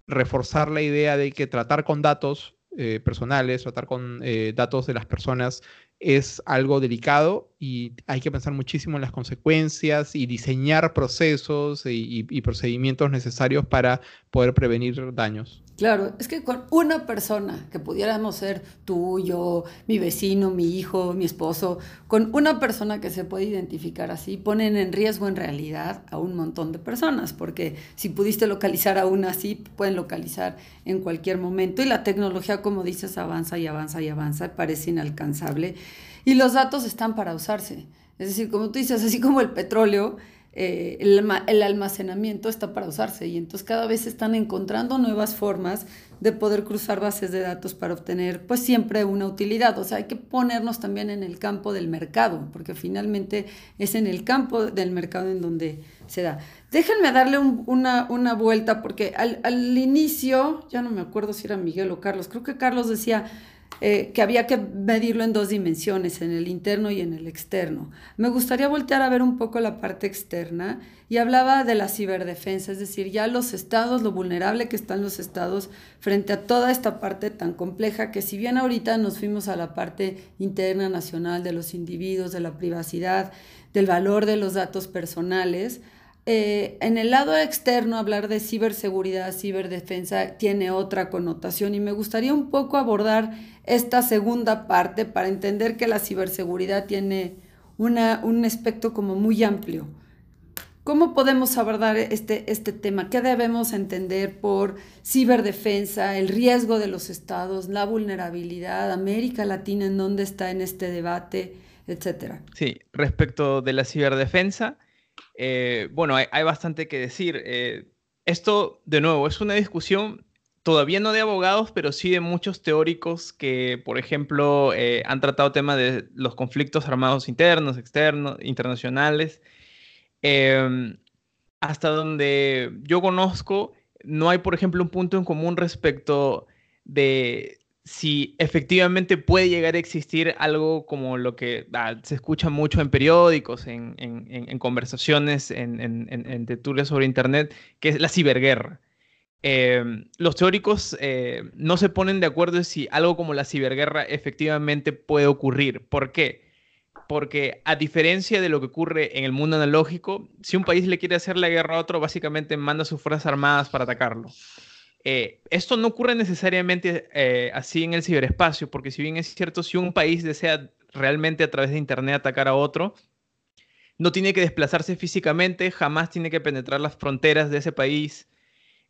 reforzar la idea de que tratar con datos eh, personales, tratar con eh, datos de las personas es algo delicado y hay que pensar muchísimo en las consecuencias y diseñar procesos y, procedimientos necesarios para poder prevenir daños. Claro, es que con una persona que pudiéramos ser tú, yo, mi vecino, mi hijo, mi esposo, con una persona que se puede identificar así, ponen en riesgo en realidad a un montón de personas, porque si pudiste localizar a una así, pueden localizar en cualquier momento y la tecnología, como dices, avanza y avanza y avanza, parece inalcanzable y los datos están para usarse. Es decir, como tú dices, así como el petróleo, eh, el, almacenamiento está para usarse y entonces cada vez están encontrando nuevas formas de poder cruzar bases de datos para obtener pues siempre una utilidad. O sea, hay que ponernos también en el campo del mercado, porque finalmente es en el campo del mercado en donde se da. Déjenme darle una, una, vuelta, porque al inicio, ya no me acuerdo si era Miguel o Carlos, creo que Carlos decía, eh, que había que medirlo en dos dimensiones, en el interno y en el externo. Me gustaría voltear a ver un poco la parte externa y hablaba de la ciberdefensa, es decir, ya los estados, lo vulnerable que están los estados frente a toda esta parte tan compleja que si bien ahorita nos fuimos a la parte interna nacional de los individuos, de la privacidad, del valor de los datos personales, eh, en el lado externo hablar de ciberseguridad, ciberdefensa tiene otra connotación y me gustaría un poco abordar esta segunda parte para entender que la ciberseguridad tiene una, un aspecto como muy amplio. ¿Cómo podemos abordar este, este tema? ¿Qué debemos entender por ciberdefensa, el riesgo de los estados, la vulnerabilidad, América Latina en dónde está en este debate, etcétera? Sí, respecto de la ciberdefensa, eh, bueno, hay, bastante que decir. Eh, esto, de nuevo, es una discusión todavía no de abogados, pero sí de muchos teóricos que, por ejemplo, eh, han tratado temas de los conflictos armados internos, externos, internacionales Em, hasta donde yo conozco, no hay, por ejemplo, un punto en común respecto de si efectivamente puede llegar a existir algo como lo que ah, se escucha mucho en periódicos, en, conversaciones, en, tertulias sobre Internet, que es la ciberguerra. Em, los teóricos eh, no se ponen de acuerdo en si algo como la ciberguerra efectivamente puede ocurrir. ¿Por qué? porque a diferencia de lo que ocurre en el mundo analógico, si un país le quiere hacer la guerra a otro, básicamente manda sus fuerzas armadas para atacarlo. Eh, esto no ocurre necesariamente eh, así en el ciberespacio, porque si bien es cierto, si un país desea realmente a través de Internet atacar a otro, no tiene que desplazarse físicamente, jamás tiene que penetrar las fronteras de ese país.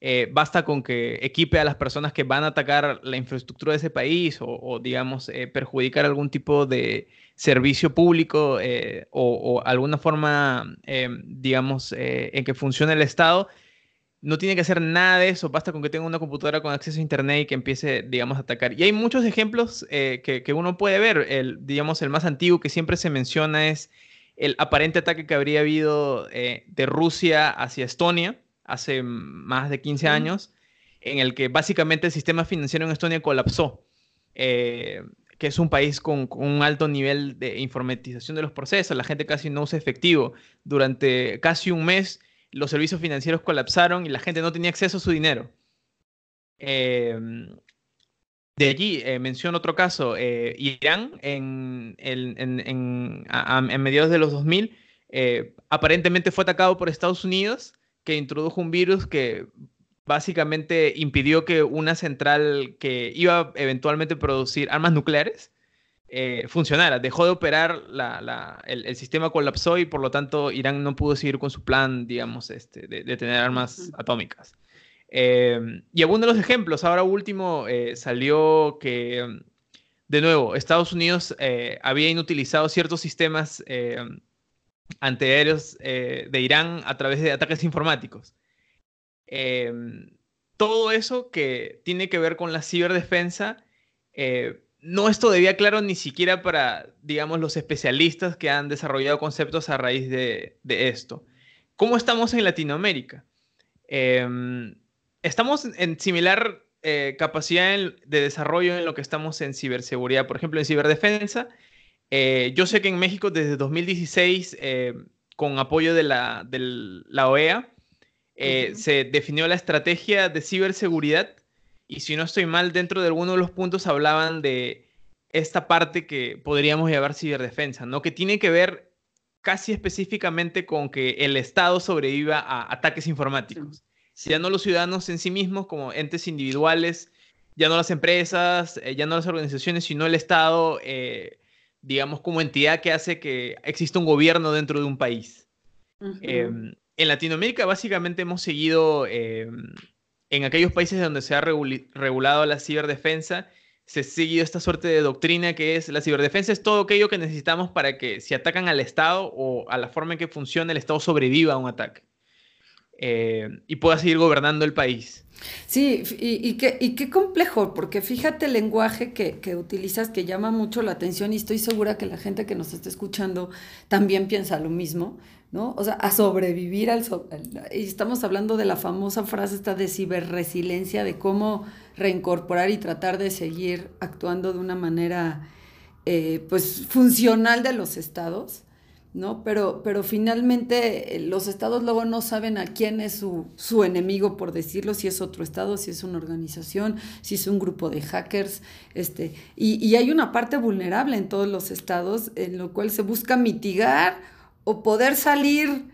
Eh, basta con que equipe a las personas que van a atacar la infraestructura de ese país o, digamos, perjudicar algún tipo de, servicio público eh, o, alguna forma, eh, digamos, eh, en que funcione el Estado, no tiene que hacer nada de eso, basta con que tenga una computadora con acceso a Internet y que empiece, digamos, a atacar. Y hay muchos ejemplos que, que, uno puede ver. El, digamos, el más antiguo que siempre se menciona es el aparente ataque que habría habido de Rusia hacia Estonia hace más de 15 años, en el que básicamente el sistema financiero en Estonia colapsó que es un país con, un alto nivel de informatización de los procesos, la gente casi no usa efectivo. Durante casi un mes los servicios financieros colapsaron y la gente no tenía acceso a su dinero. Em, de allí eh, menciono otro caso, eh, Irán en, en, mediados de los 2000 eh, aparentemente fue atacado por Estados Unidos que introdujo un virus que básicamente impidió que una central que iba eventualmente a producir armas nucleares eh, funcionara. Dejó de operar, el, sistema colapsó y por lo tanto Irán no pudo seguir con su plan, digamos, este, de, tener armas atómicas. Eh, y algunos de los ejemplos, ahora último, eh, salió que, de nuevo, Estados Unidos había inutilizado ciertos sistemas antiaéreos de Irán a través de ataques informáticos. Em, todo eso que tiene que ver con la ciberdefensa eh, no es todavía claro ni siquiera para, digamos, los especialistas que han desarrollado conceptos a raíz de, esto. ¿Cómo estamos en Latinoamérica? Em, estamos en similar eh, capacidad de desarrollo en lo que estamos en ciberseguridad, por ejemplo, en ciberdefensa. Eh, yo sé que en México desde 2016, con apoyo de la, de la OEA, eh, se definió la estrategia de ciberseguridad y si no estoy mal, dentro de alguno de los puntos hablaban de esta parte que podríamos llamar ciberdefensa, ¿no? Que tiene que ver casi específicamente con que el Estado sobreviva a ataques informáticos. Ya no los ciudadanos en sí mismos como entes individuales, ya no las empresas, eh, ya no las organizaciones, sino el Estado, eh, digamos, como entidad que hace que exista un gobierno dentro de un país en Latinoamérica básicamente hemos seguido eh, en aquellos países donde se ha regulado la ciberdefensa, se seguido esta suerte de doctrina que es la ciberdefensa es todo aquello que necesitamos para que si atacan al Estado o a la forma en que funciona el Estado sobreviva a un ataque eh, y pueda seguir gobernando el país. Sí, y, qué, complejo, porque fíjate el lenguaje que, que, utilizas que llama mucho la atención y estoy segura que la gente que nos está escuchando también piensa lo mismo. ¿No? O sea, a sobrevivir al... y estamos hablando de la famosa frase esta de ciberresiliencia, de cómo reincorporar y tratar de seguir actuando de una manera, eh, pues, funcional de los estados, ¿no? Pero, pero finalmente eh, los estados luego no saben a quién es su, su, enemigo, por decirlo, si es otro estado, si es una organización, si es un grupo de hackers, este, y, y hay una parte vulnerable en todos los estados en lo cual se busca mitigar o poder salir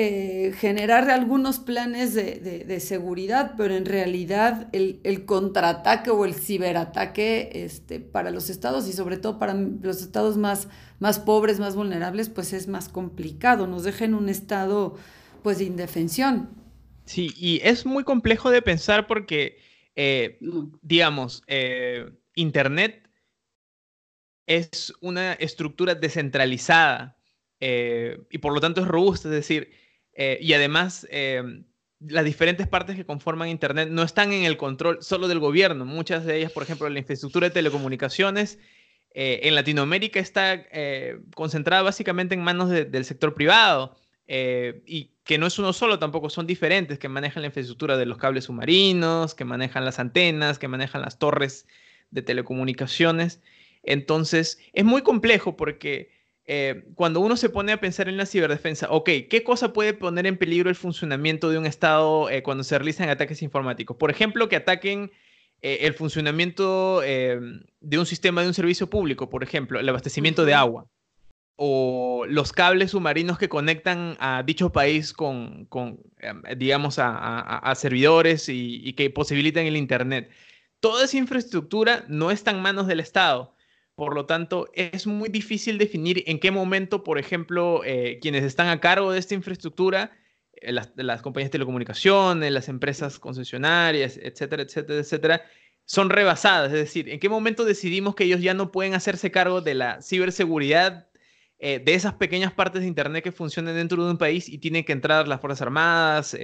eh, generar algunos planes de, seguridad, pero en realidad el, contraataque o el ciberataque este, para los estados y sobre todo para los estados más, más pobres, más vulnerables, pues es más complicado, nos deja en un estado pues de indefensión. Sí, y es muy complejo de pensar porque, eh, digamos, eh, Internet es una estructura descentralizada y por lo tanto es robusta, es decir, eh, y además, eh, las diferentes partes que conforman Internet no están en el control solo del gobierno. Muchas de ellas, por ejemplo, la infraestructura de telecomunicaciones eh, en Latinoamérica está concentrada básicamente en manos del sector privado. y que no es uno solo, tampoco son diferentes, que manejan la infraestructura de los cables submarinos, que manejan las antenas, que manejan las torres de telecomunicaciones. Entonces, es muy complejo porque eh, cuando uno se pone a pensar en la ciberdefensa, ok, ¿qué cosa puede poner en peligro el funcionamiento de un Estado eh, cuando se realizan ataques informáticos? Por ejemplo, que ataquen eh, el funcionamiento de un sistema de un servicio público, por ejemplo, el abastecimiento de agua, o los cables submarinos que conectan a dicho país con, digamos, a, servidores y, y que posibilitan el Internet. Toda esa infraestructura no está en manos del Estado por lo tanto, es muy difícil definir en qué momento, por ejemplo, eh, quienes están a cargo de esta infraestructura, eh, las, compañías de telecomunicaciones, las empresas concesionarias, etcétera, etcétera, etcétera, son rebasadas. Es decir, en qué momento decidimos que ellos ya no pueden hacerse cargo de la ciberseguridad eh, de esas pequeñas partes de Internet que funcionan dentro de un país y tienen que entrar las Fuerzas Armadas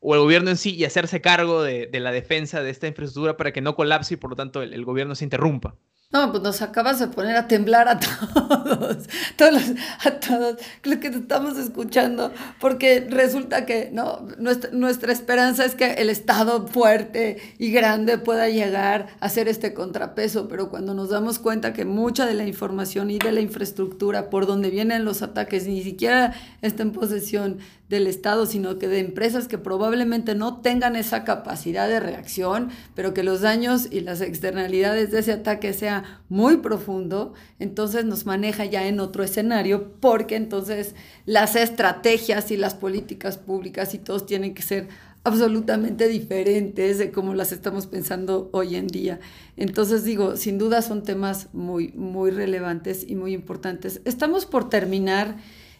o el gobierno en sí y hacerse cargo de, la defensa de esta infraestructura para que no colapse y por lo tanto el gobierno se interrumpa. No, pues nos acabas de poner a temblar a todos, todos a todos los que te estamos escuchando, porque resulta que no nuestra, nuestra, esperanza es que el Estado fuerte y grande pueda llegar a ser este contrapeso, pero cuando nos damos cuenta que mucha de la información y de la infraestructura por donde vienen los ataques ni siquiera está en posesión del Estado, sino que de empresas que probablemente no tengan esa capacidad de reacción, pero que los daños y las externalidades de ese ataque sea muy profundo, entonces nos maneja ya en otro escenario, porque entonces las estrategias y las políticas públicas y todos tienen que ser absolutamente diferentes de cómo las estamos pensando hoy en día. Entonces digo, sin duda son temas muy, muy relevantes y muy importantes. Estamos por terminar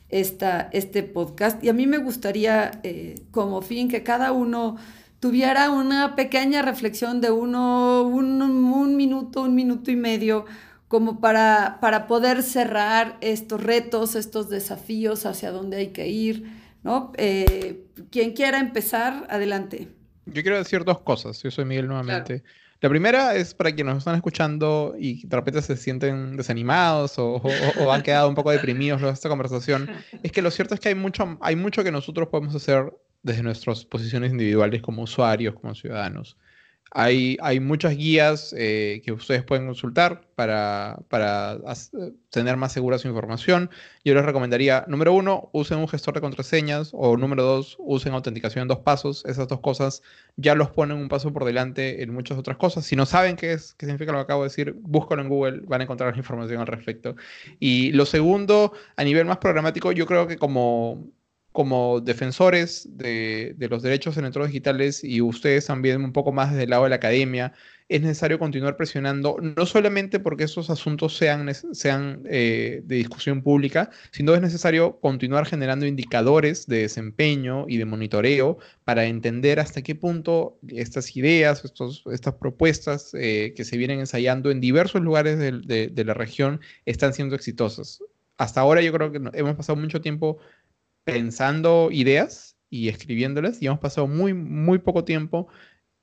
esta, este podcast. Y a mí me gustaría, eh, como fin, que cada uno tuviera una pequeña reflexión de uno, un, minuto, un minuto y medio, como para, para poder cerrar estos retos, estos desafíos hacia dónde hay que ir. ¿no? Eh, quien quiera empezar, adelante. Yo quiero decir dos cosas. Yo soy Miguel nuevamente. La primera es para quienes nos están escuchando y de repente se sienten desanimados o, han quedado un poco deprimidos luego de esta conversación, es que lo cierto es que hay mucho, hay mucho que nosotros podemos hacer desde nuestras posiciones individuales como usuarios, como ciudadanos. Hay, muchas guías eh, que ustedes pueden consultar para, tener más segura su información. Yo les recomendaría, número uno, usen un gestor de contraseñas o número dos, usen autenticación en dos pasos. Esas dos cosas ya los ponen un paso por delante en muchas otras cosas. Si no saben qué es, qué significa lo que acabo de decir, búscalo en Google, van a encontrar información al respecto. Y lo segundo, a nivel más programático, yo creo que como como defensores de, los derechos en entornos digitales y ustedes también un poco más desde el lado de la academia, es necesario continuar presionando, no solamente porque esos asuntos sean, sean eh, de discusión pública, sino es necesario continuar generando indicadores de desempeño y de monitoreo para entender hasta qué punto estas ideas, estos, estas propuestas eh, que se vienen ensayando en diversos lugares de, de la región están siendo exitosas. Hasta ahora yo creo que hemos pasado mucho tiempo pensando ideas y escribiéndolas y hemos pasado muy, muy poco tiempo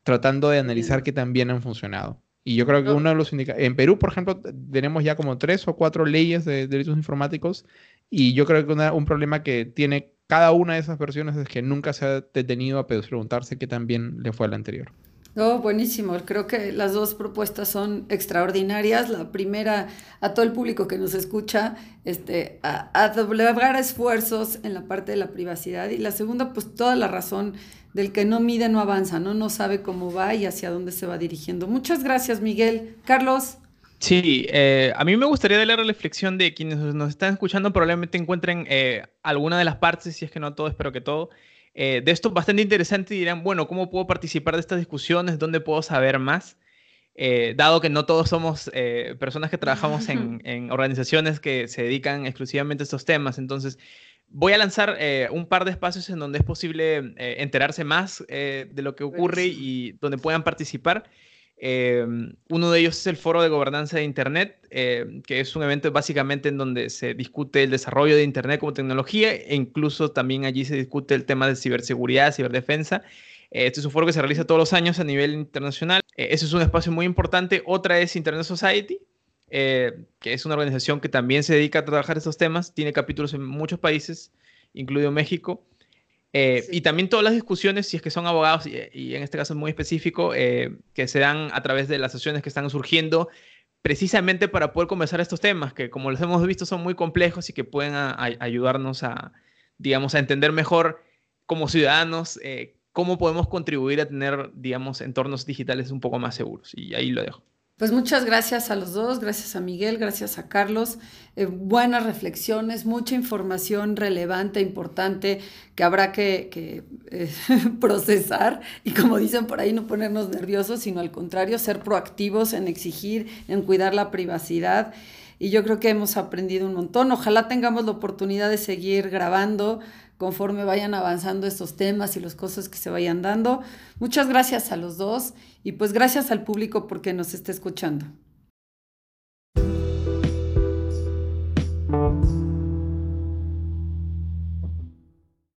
tratando de analizar qué tan bien han funcionado. Y yo creo que uno de los en Perú, por ejemplo, tenemos ya como tres o cuatro leyes de delitos informáticos y yo creo que un problema que tiene cada una de esas versiones es que nunca se ha detenido a preguntarse qué tan bien le fue a la anterior. Oh, buenísimo. Creo que las dos propuestas son extraordinarias. La primera, a todo el público que nos escucha, este, a, a esfuerzos en la parte de la privacidad. Y la segunda, pues toda la razón del que no mide, no avanza, ¿no? No sabe cómo va y hacia dónde se va dirigiendo. Muchas gracias, Miguel. Carlos. Sí, eh, a mí me gustaría dar la reflexión de quienes nos están escuchando probablemente encuentren eh, alguna de las partes, si es que no todo, espero que todo, eh, de esto bastante interesante y dirán, bueno, ¿cómo puedo participar de estas discusiones? ¿Dónde puedo saber más? dado que no todos somos personas que trabajamos en, en, organizaciones que se dedican exclusivamente a estos temas, entonces voy a lanzar un par de espacios en donde es posible enterarse más de lo que ocurre y donde puedan participar. Eh, uno de ellos es el Foro de Gobernanza de Internet, eh, que es un evento básicamente en donde se discute el desarrollo de Internet como tecnología e incluso también allí se discute el tema de ciberseguridad, ciberdefensa. Eh, este es un foro que se realiza todos los años a nivel internacional. ese es un espacio muy importante. Otra es Internet Society, que es una organización que también se dedica a trabajar estos temas. Tiene capítulos en muchos países, incluido México. Eh, y también todas las discusiones, si es que son abogados, y, en este caso es muy específico, eh, que se dan a través de las sesiones que están surgiendo, precisamente para poder conversar estos temas, que como los hemos visto son muy complejos y que pueden ayudarnos a, digamos, a entender mejor como ciudadanos eh, cómo podemos contribuir a tener, digamos, entornos digitales un poco más seguros. Y ahí lo dejo. Pues muchas gracias a los dos, gracias a Miguel, gracias a Carlos. Eh, buenas reflexiones, mucha información relevante, importante que habrá que, eh, procesar y como dicen por ahí, no ponernos nerviosos, sino al contrario, ser proactivos en exigir, en cuidar la privacidad. Y yo creo que hemos aprendido un montón. Ojalá tengamos la oportunidad de seguir grabando conforme vayan avanzando estos temas y las cosas que se vayan dando. Muchas gracias a los dos y pues gracias al público porque nos está escuchando.